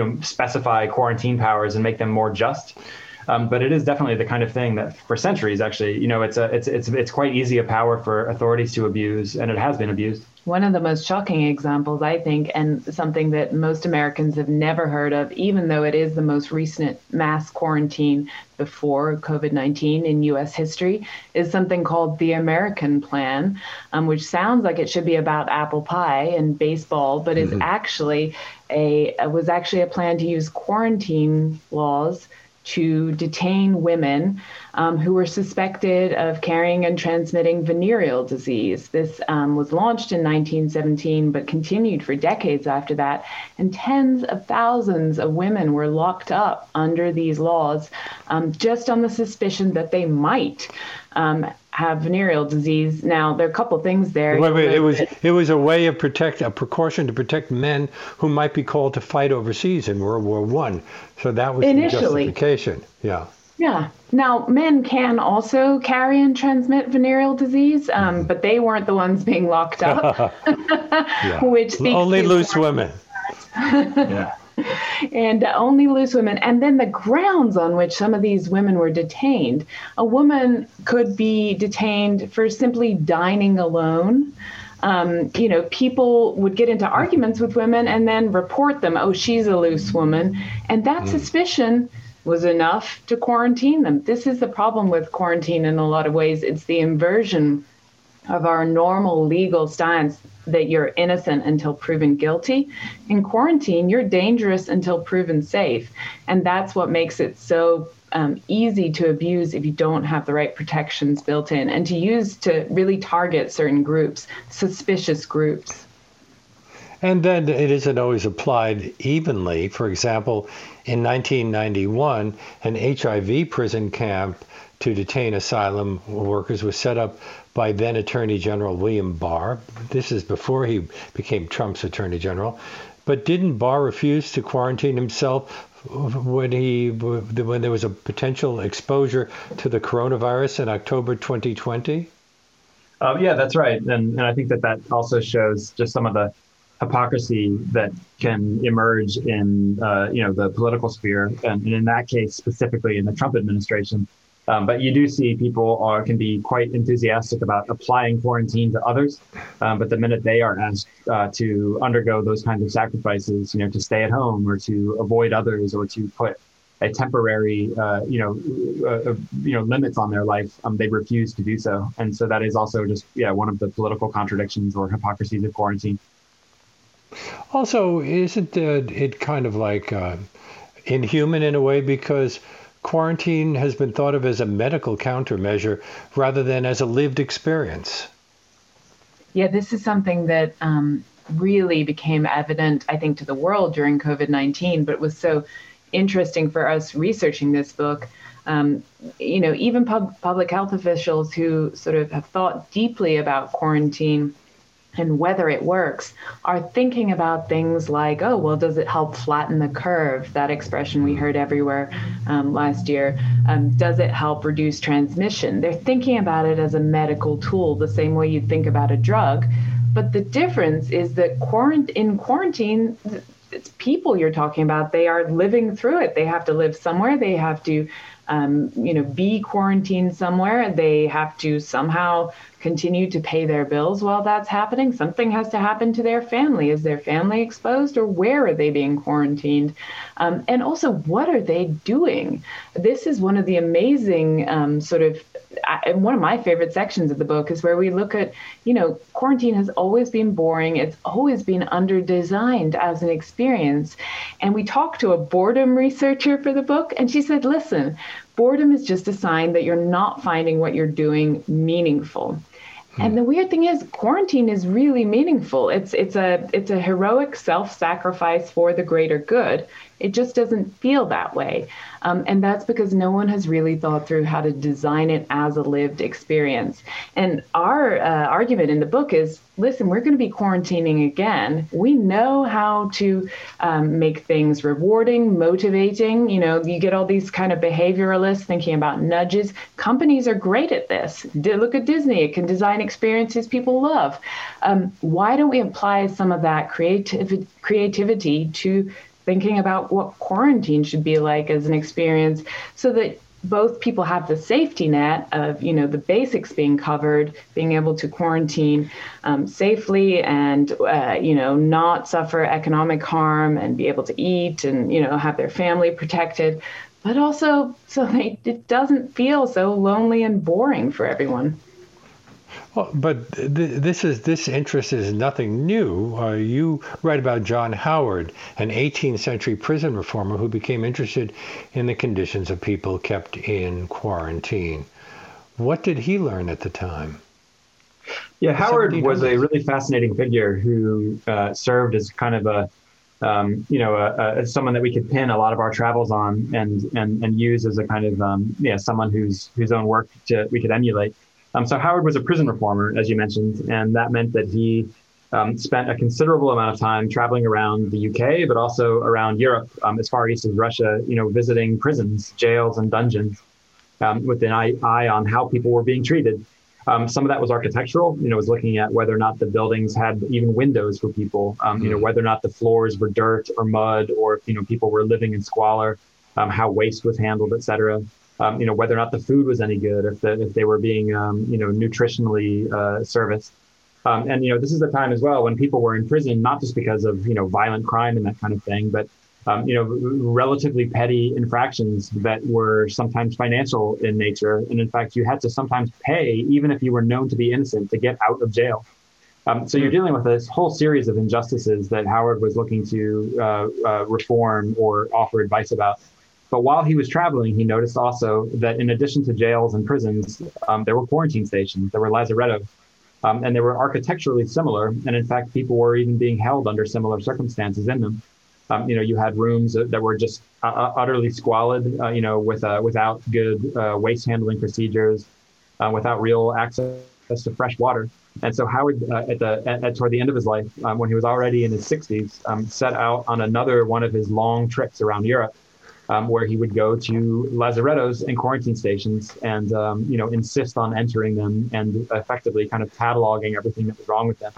know, specify quarantine powers and make them more just. Um, but it is definitely the kind of thing that, for centuries, actually, you know, it's a, it's it's it's quite easy a power for authorities to abuse, and it has been abused. One of the most shocking examples, I think, and something that most Americans have never heard of, even though it is the most recent mass quarantine before COVID 19 in US history, is something called the American Plan, um, which sounds like it should be about apple pie and baseball, but mm-hmm. is actually a was actually a plan to use quarantine laws to detain women um, who were suspected of carrying and transmitting venereal disease. This um, was launched in 1917 but continued for decades after that. And tens of thousands of women were locked up under these laws um, just on the suspicion that they might um, have venereal disease. Now there are a couple things there. Wait, wait, it was it was a way of protect a precaution to protect men who might be called to fight overseas in World War One. So that was Initially. the justification. Yeah. Yeah. Now, men can also carry and transmit venereal disease, um, mm-hmm. but they weren't the ones being locked up. *laughs* *laughs* Which only loose women. *laughs* yeah and only loose women. And then the grounds on which some of these women were detained. A woman could be detained for simply dining alone. Um, you know, people would get into arguments with women and then report them. Oh, she's a loose woman. And that mm. suspicion was enough to quarantine them. This is the problem with quarantine in a lot of ways. It's the inversion of our normal legal stance that you're innocent until proven guilty. In quarantine, you're dangerous until proven safe. And that's what makes it so um, easy to abuse if you don't have the right protections built in and to use to really target certain groups, suspicious groups. And then it isn't always applied evenly. For example, in 1991, an HIV prison camp to detain asylum workers was set up by then Attorney General William Barr. This is before he became Trump's Attorney General. But didn't Barr refuse to quarantine himself when he when there was a potential exposure to the coronavirus in October 2020? Uh, yeah, that's right, and and I think that that also shows just some of the hypocrisy that can emerge in uh, you know the political sphere, and, in that case specifically in the Trump administration. Um, but you do see people are can be quite enthusiastic about applying quarantine to others, um, but the minute they are asked uh, to undergo those kinds of sacrifices, you know, to stay at home or to avoid others or to put a temporary, uh, you know, uh, uh, you know, limits on their life, um, they refuse to do so, and so that is also just yeah one of the political contradictions or hypocrisies of quarantine. Also, isn't it kind of like uh, inhuman in a way? Because quarantine has been thought of as a medical countermeasure rather than as a lived experience? Yeah, this is something that um, really became evident, I think, to the world during COVID 19, but it was so interesting for us researching this book. Um, you know, even pub- public health officials who sort of have thought deeply about quarantine and whether it works are thinking about things like, oh, well, does it help flatten the curve? That expression we heard everywhere um, last year. Um, does it help reduce transmission? They're thinking about it as a medical tool, the same way you think about a drug. But the difference is that quarant- in quarantine, it's people you're talking about. They are living through it. They have to live somewhere. They have to, um, you know, be quarantined somewhere. They have to somehow continue to pay their bills while that's happening. Something has to happen to their family. Is their family exposed, or where are they being quarantined? Um, and also, what are they doing? This is one of the amazing um, sort of and one of my favorite sections of the book is where we look at, you know, quarantine has always been boring. It's always been under designed as an experience. And we talked to a boredom researcher for the book, and she said, listen, boredom is just a sign that you're not finding what you're doing meaningful. Hmm. And the weird thing is, quarantine is really meaningful. It's it's a it's a heroic self-sacrifice for the greater good. It just doesn't feel that way. Um, and that's because no one has really thought through how to design it as a lived experience. And our uh, argument in the book is listen, we're going to be quarantining again. We know how to um, make things rewarding, motivating. You know, you get all these kind of behavioralists thinking about nudges. Companies are great at this. Look at Disney, it can design experiences people love. Um, why don't we apply some of that creativ- creativity to thinking about what quarantine should be like as an experience so that both people have the safety net of you know the basics being covered being able to quarantine um, safely and uh, you know not suffer economic harm and be able to eat and you know have their family protected. But also so they, it doesn't feel so lonely and boring for everyone well, but th- this is this interest is nothing new. Uh, you write about John Howard, an 18th century prison reformer who became interested in the conditions of people kept in quarantine. What did he learn at the time? Yeah, Howard was a really fascinating figure who uh, served as kind of a um, you know, someone that we could pin a lot of our travels on and and and use as a kind of um, yeah someone whose whose own work to, we could emulate. Um, so Howard was a prison reformer, as you mentioned, and that meant that he um, spent a considerable amount of time traveling around the UK, but also around Europe, um, as far east as Russia, you know, visiting prisons, jails, and dungeons um, with an eye, eye, on how people were being treated. Um, some of that was architectural, you know, was looking at whether or not the buildings had even windows for people, um, you know, hmm. whether or not the floors were dirt or mud, or if, you know, people were living in squalor, how waste was handled, et cetera um, you know, whether or not the food was any good, if, the, if they were being, um, you know, nutritionally uh, serviced. Um, and, you know, this is the time as well when people were in prison, not just because of, you know, violent crime and that kind of thing, but, um, you know, relatively petty infractions that were sometimes financial in nature. And in fact, you had to sometimes pay, even if you were known to be innocent, to get out of jail. Um, so you're dealing with this whole series of injustices that Howard was looking to uh, uh, reform or offer advice about. But while he was traveling, he noticed also that in addition to jails and prisons, um, there were quarantine stations, there were lazarettos, um, and they were architecturally similar. And in fact, people were even being held under similar circumstances in them. Um, you know, you had rooms that were just uh, uh, utterly squalid, uh, you know, with uh, without good uh, waste handling procedures, uh, without real access to fresh water. And so Howard, at the at, at, toward the end of his life, um, when he was already in his 60s, um, set out on another one of his long trips around Europe um, where he would go to lazarettos and quarantine stations and um, you know insist on entering them and effectively kind of cataloging everything that was wrong with them.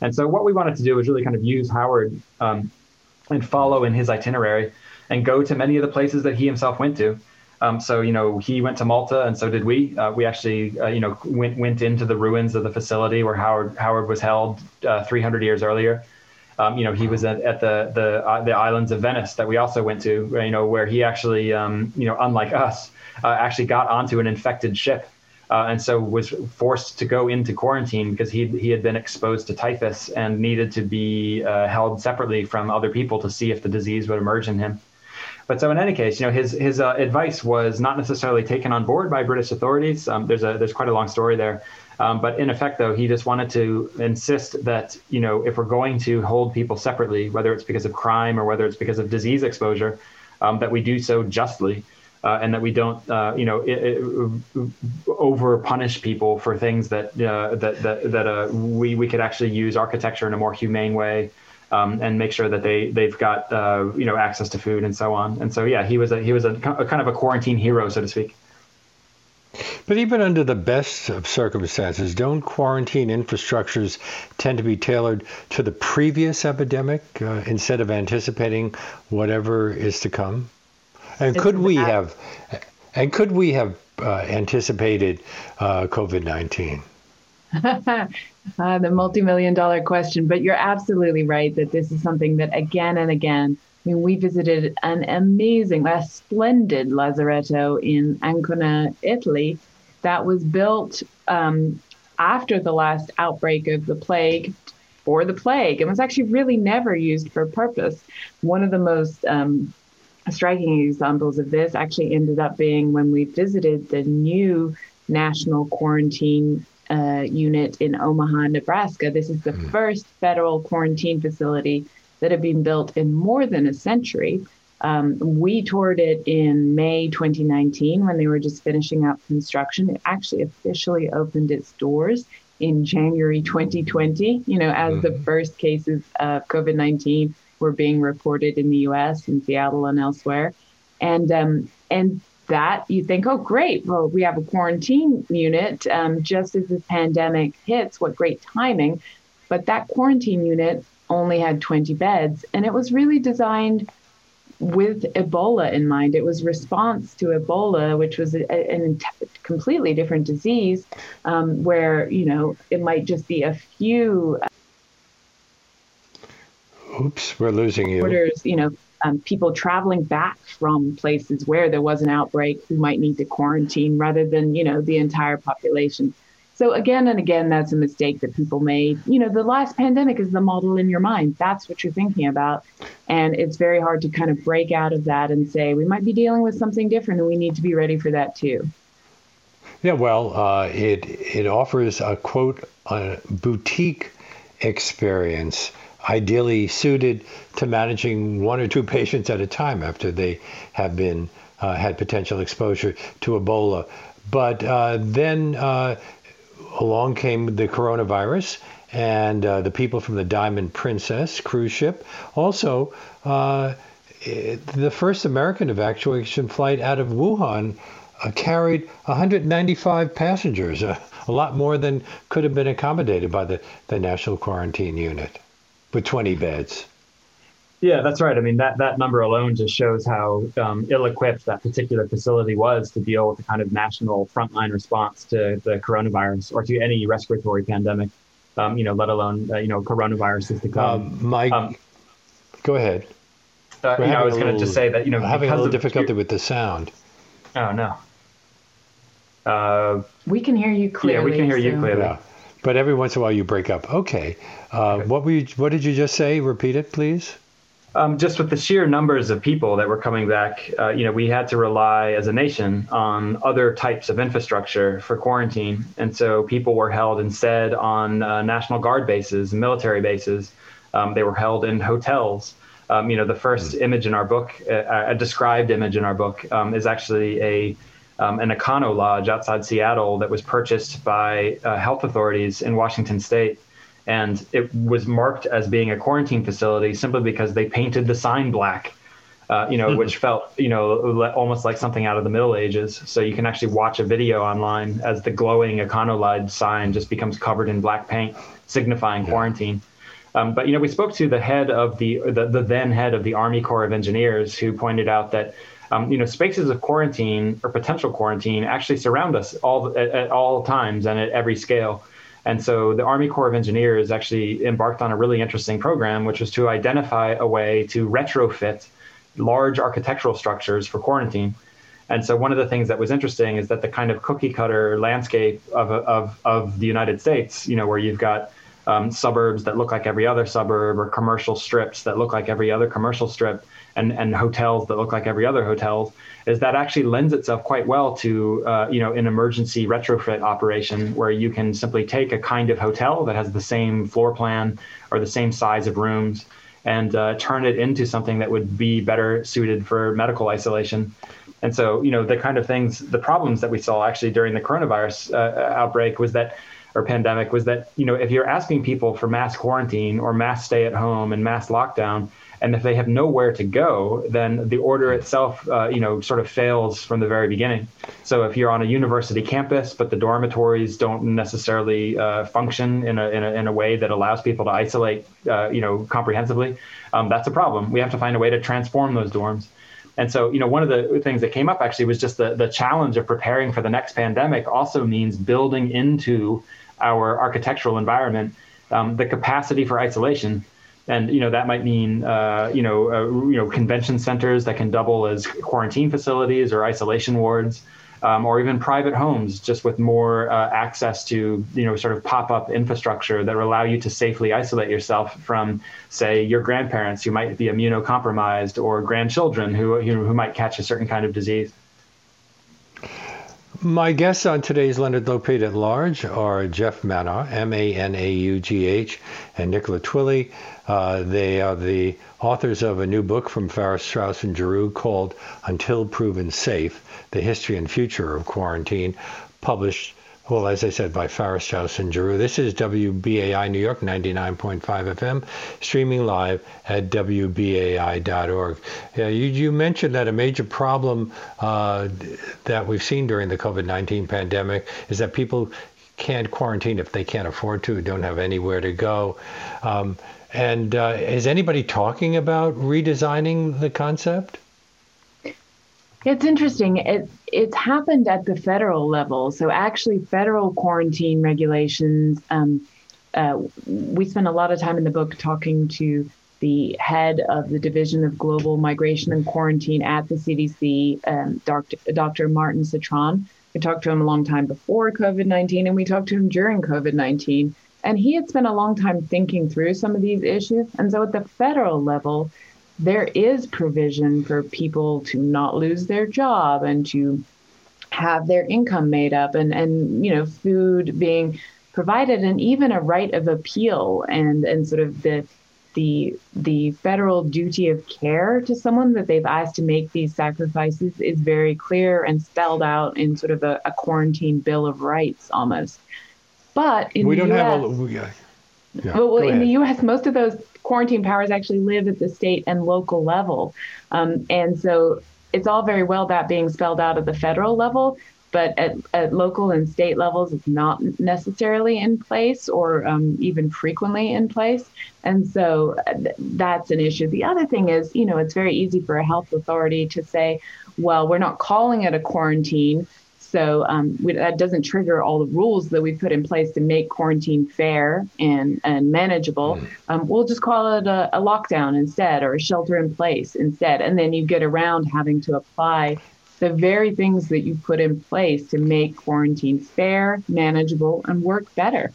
And so what we wanted to do was really kind of use Howard um, and follow in his itinerary and go to many of the places that he himself went to. Um, so you know he went to Malta, and so did we. Uh, we actually uh, you know went went into the ruins of the facility where Howard Howard was held uh, 300 years earlier. Um, you know, he was at, at the the uh, the islands of Venice that we also went to. You know, where he actually, um, you know, unlike us, uh, actually got onto an infected ship, uh, and so was forced to go into quarantine because he he had been exposed to typhus and needed to be uh, held separately from other people to see if the disease would emerge in him. But so in any case, you know, his his uh, advice was not necessarily taken on board by British authorities. Um, there's a there's quite a long story there. Um, but in effect, though, he just wanted to insist that you know if we're going to hold people separately, whether it's because of crime or whether it's because of disease exposure, um, that we do so justly. Uh, and that we don't, uh, you know, it, it, over punish people for things that uh, that that, that uh, we we could actually use architecture in a more humane way, um, and make sure that they they've got uh, you know access to food and so on. And so yeah, he was a he was a, a kind of a quarantine hero, so to speak. But even under the best of circumstances, don't quarantine infrastructures tend to be tailored to the previous epidemic uh, instead of anticipating whatever is to come? And it's could we have, and could we have uh, anticipated uh, COVID nineteen? *laughs* Uh, the multi-million dollar question, but you're absolutely right that this is something that again and again I mean, we visited an amazing, a splendid lazaretto in Ancona, Italy, that was built um, after the last outbreak of the plague for the plague and was actually really never used for purpose. One of the most um, striking examples of this actually ended up being when we visited the new national quarantine uh, unit in Omaha, Nebraska. This is the mm. first federal quarantine facility that had been built in more than a century. Um, we toured it in May 2019 when they were just finishing up construction. It actually officially opened its doors in January 2020, you know, as mm-hmm. the first cases of COVID 19 were being reported in the US, in Seattle and elsewhere. And, um, and that you think, oh, great. Well, we have a quarantine unit um, just as this pandemic hits. What great timing. But that quarantine unit only had 20 beds. And it was really designed with Ebola in mind. It was response to Ebola, which was a, a completely different disease, um, where you know it might just be a few. Oops, we're losing you. Orders, you know, um, people traveling back from places where there was an outbreak who might need to quarantine, rather than you know the entire population. So again and again, that's a mistake that people made. You know, the last pandemic is the model in your mind. That's what you're thinking about. And it's very hard to kind of break out of that and say, we might be dealing with something different and we need to be ready for that too. Yeah, well, uh, it, it offers a quote, a boutique experience ideally suited to managing one or two patients at a time after they have been uh, had potential exposure to Ebola. But uh, then uh, along came the coronavirus, and uh, the people from the Diamond Princess cruise ship. Also, uh, the first American evacuation flight out of Wuhan uh, carried 195 passengers, a lot more than could have been accommodated by the, the National Quarantine Unit, with 20 beds. Yeah, that's right. I mean, that, that number alone just shows how um, ill equipped that particular facility was to deal with the kind of national frontline response to the coronavirus or to any respiratory pandemic, um, you know, let alone, uh, you know, coronaviruses to come. Um, Mike, um, go ahead. Uh, you know, I was going to just say that, you know, having a little difficulty with the sound. Oh, no. Uh, we can hear you clearly. Yeah, we can hear so. you clearly. Yeah. But every once in a while you break up. Okay. Uh, okay. What, were you, what did you just say? Repeat it, please. Um, just with the sheer numbers of people that were coming back, uh, you know, we had to rely as a nation on other types of infrastructure for quarantine, and so people were held instead on uh, National Guard bases, military bases. Um, they were held in hotels. Um, you know, the first mm. image in our book, uh, a described image in our book, um, is actually a um, an Econo Lodge outside Seattle that was purchased by uh, health authorities in Washington State and it was marked as being a quarantine facility simply because they painted the sign black. uh, you know, mm-hmm. which felt, you know, almost like something out of the Middle Ages. So you can actually watch a video online as the glowing Econo Lodge sign just becomes covered in black paint, signifying yeah. quarantine. Um, but you know, we spoke to the head of the, the, the then head of the Army Corps of Engineers, who pointed out that um, you know spaces of quarantine or potential quarantine actually surround us all at, at all times and at every scale. And so the Army Corps of Engineers actually embarked on a really interesting program, which was to identify a way to retrofit large architectural structures for quarantine. And so one of the things that was interesting is that the kind of cookie cutter landscape of, of, of the United States, you know, where you've got um, suburbs that look like every other suburb or commercial strips that look like every other commercial strip and, and hotels that look like every other hotel, is that actually lends itself quite well to, uh, you know, an emergency retrofit operation where you can simply take a kind of hotel that has the same floor plan or the same size of rooms and uh, turn it into something that would be better suited for medical isolation. And so, you know, the kind of things, the problems that we saw actually during the coronavirus uh, outbreak was that, or pandemic, was that, you know, if you're asking people for mass quarantine or mass stay at home and mass lockdown, and if they have nowhere to go, then the order itself, uh, you know, sort of fails from the very beginning. So if you're on a university campus, but the dormitories don't necessarily uh, function in a, in a, in a way that allows people to isolate, uh, you know, comprehensively, um, that's a problem. We have to find a way to transform those dorms. And so, you know, one of the things that came up actually was just the, the challenge of preparing for the next pandemic also means building into our architectural environment um, the capacity for isolation and you know that might mean uh, you know uh, you know convention centers that can double as quarantine facilities or isolation wards, um, or even private homes just with more uh, access to you know sort of pop up infrastructure that allow you to safely isolate yourself from say your grandparents who might be immunocompromised or grandchildren who who might catch a certain kind of disease. My guests on today's Leonard Lopate at Large are Geoff Manaugh, M A N A U G H, and Nicola Twilley. Uh, they are the authors of a new book from Farrar Straus and Giroux called Until Proven Safe The History and Future of Quarantine, published well, as I said, by Farrar Straus and Giroux. This is WBAI New York 99.5 FM, streaming live at WBAI.org. Yeah, you, you mentioned that a major problem uh, that we've seen during the COVID 19 pandemic is that people can't quarantine if they can't afford to, don't have anywhere to go. Um, and uh, is anybody talking about redesigning the concept? It's interesting. It's happened at the federal level. So actually, federal quarantine regulations. Um, uh, we spend a lot of time in the book talking to the head of the Division of Global Migration and Quarantine at the CDC, um, Dr. Dr. Martin Cetron. We talked to him a long time before COVID 19, and we talked to him during COVID 19. And he had spent a long time thinking through some of these issues. And so at the federal level, there is provision for people to not lose their job and to have their income made up and, and you know, food being provided and even a right of appeal and, and sort of the the the federal duty of care to someone that they've asked to make these sacrifices is very clear and spelled out in sort of a, a quarantine bill of rights almost. But in we the don't US, have a, yeah. Yeah, well, in the U.S., most of those quarantine powers actually live at the state and local level, um, and so it's all very well that being spelled out at the federal level, but at, at local and state levels, it's not necessarily in place or um, even frequently in place, and so uh, that's an issue. The other thing is, you know, it's very easy for a health authority to say, well, we're not calling it a quarantine so um, we, that doesn't trigger all the rules that we've put in place to make quarantine fair and, and manageable. Mm. Um, we'll just call it a, a lockdown instead or a shelter in place instead. And then you get around having to apply the very things that you put in place to make quarantine fair, manageable, and work better.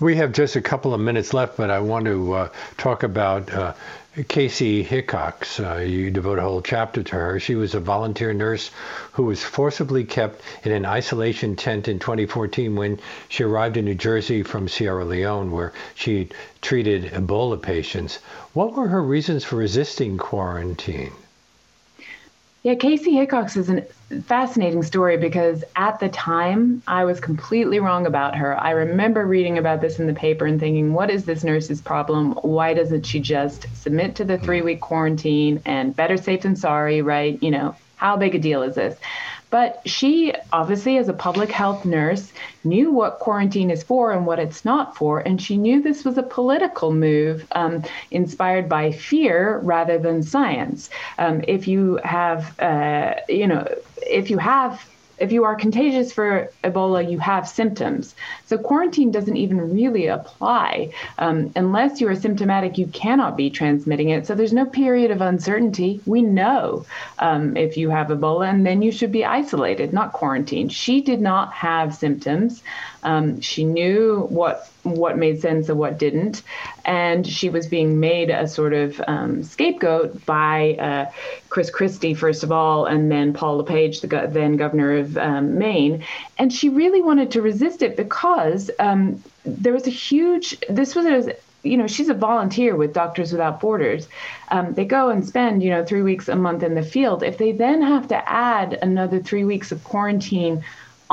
We have just a couple of minutes left, but I want to uh, talk about uh, Kaci Hickox. Uh, you devote a whole chapter to her. She was a volunteer nurse who was forcibly kept in an isolation tent in 2014 when she arrived in New Jersey from Sierra Leone, where she treated Ebola patients. What were her reasons for resisting quarantine? Yeah, Kaci Hickox is a fascinating story because at the time I was completely wrong about her. I remember reading about this in the paper and thinking, what is this nurse's problem? Why doesn't she just submit to the three week quarantine and better safe than sorry, right? You know, how big a deal is this? But she, obviously, as a public health nurse, knew what quarantine is for and what it's not for. And she knew this was a political move um, inspired by fear rather than science. Um, if you have, uh, you know, if you have if you are contagious for Ebola, you have symptoms. So quarantine doesn't even really apply. Um, unless you are symptomatic, you cannot be transmitting it. So there's no period of uncertainty. We know um, if you have Ebola, and then you should be isolated, not quarantined. She did not have symptoms. Um, she knew what what made sense and what didn't, and she was being made a sort of um, scapegoat by uh, Chris Christie first of all, and then Paul LePage, the go- then governor of um, Maine, and she really wanted to resist it because um, there was a huge. This was a you know she's a volunteer with doctors without borders. Um, they go and spend you know three weeks a month in the field. If they then have to add another three weeks of quarantine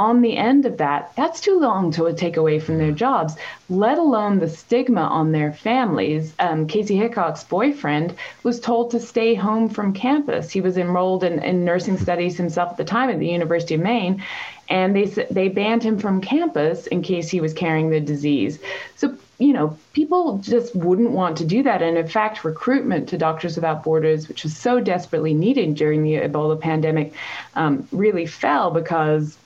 on the end of that, that's too long to take away from their jobs, let alone the stigma on their families. Um, Kaci Hickox's boyfriend was told to stay home from campus. He was enrolled in, in nursing studies himself at the time at the University of Maine, and they, they banned him from campus in case he was carrying the disease. So, you know, people just wouldn't want to do that. And in fact, recruitment to Doctors Without Borders, which was so desperately needed during the Ebola pandemic, um, really fell because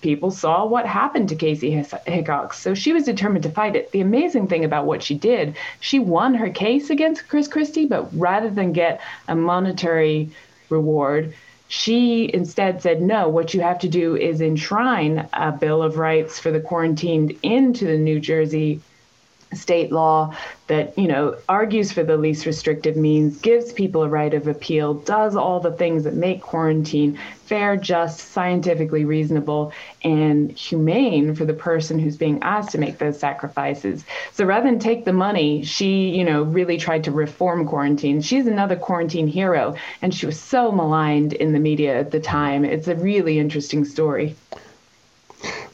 people saw what happened to Kaci Hickox. So she was determined to fight it. The amazing thing about what she did, she won her case against Chris Christie, but rather than get a monetary reward, she instead said, no, what you have to do is enshrine a Bill of Rights for the quarantined into the New Jersey state law that you know argues for the least restrictive means gives people a right of appeal does all the things that make quarantine fair just scientifically reasonable and humane for the person who's being asked to make those sacrifices. So rather than take the money she you know really tried to reform quarantine. She's another quarantine hero and she was so maligned in the media at the time. It's a really interesting story.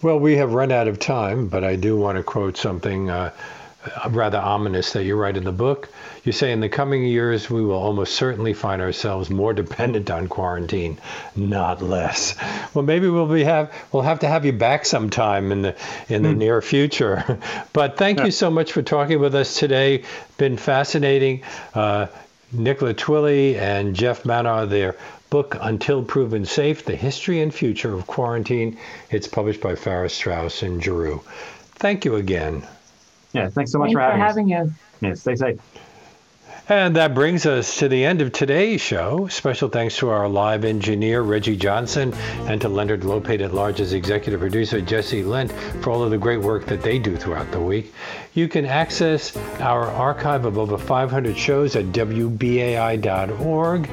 Well, we have run out of time, but I do want to quote something uh, rather ominous that you write in the book. You say in the coming years we will almost certainly find ourselves more dependent on quarantine, not less. Well, maybe we'll be have we'll have to have you back sometime in the in the mm. near future. *laughs* but thank yeah. you so much for talking with us today. Been fascinating. Uh, Nicola Twilley and Geoff Manaugh, their book Until Proven Safe: The History and Future of Quarantine. It's published by Farrar Straus and Giroux. Thank you again. Yeah, thanks so much thanks for having, for having us. Yeah, stay safe. And that brings us to the end of today's show. Special thanks to our live engineer, Reggie Johnson, and to Leonard Lopate at Large's executive producer, Jesse Lent, for all of the great work that they do throughout the week. You can access our archive of over 500 shows at WBAI.org,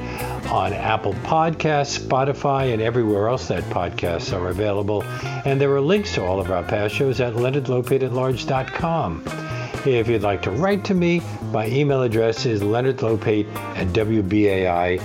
on Apple Podcasts, Spotify, and everywhere else that podcasts are available. And there are links to all of our past shows at leonardlopateatlarge.com. If you'd like to write to me, my email address is leonardlopate at wbai.org.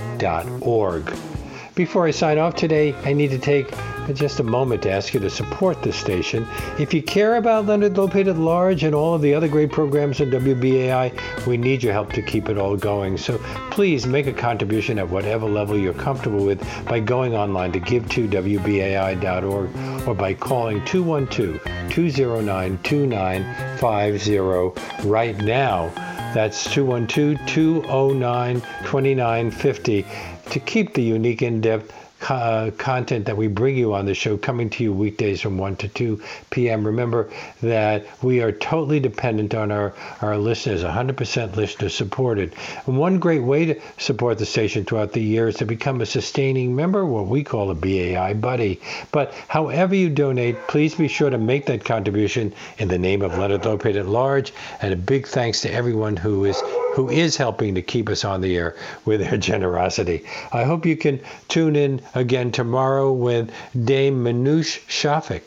Before I sign off today, I need to take just a moment to ask you to support this station. If you care about Leonard Lopate at Large and all of the other great programs on WBAI, we need your help to keep it all going. So please make a contribution at whatever level you're comfortable with by going online to give2wbai.org or by calling 212 209 2950 right now. That's 212 209 2950 to keep the unique in depth uh, content that we bring you on the show coming to you weekdays from 1 to 2 p.m. Remember that we are totally dependent on our, our listeners, 100% listener supported. And one great way to support the station throughout the year is to become a sustaining member, what we call a BAI buddy. But however you donate, please be sure to make that contribution in the name of Leonard Lopate at Large. And a big thanks to everyone who is who is helping to keep us on the air with their *laughs* generosity. I hope you can tune in again tomorrow with Dame Minouche Shafik.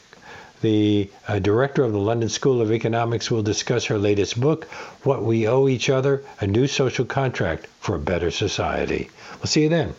The uh, director of the London School of Economics will discuss her latest book, What We Owe Each Other A New Social Contract for a Better Society. We'll see you then.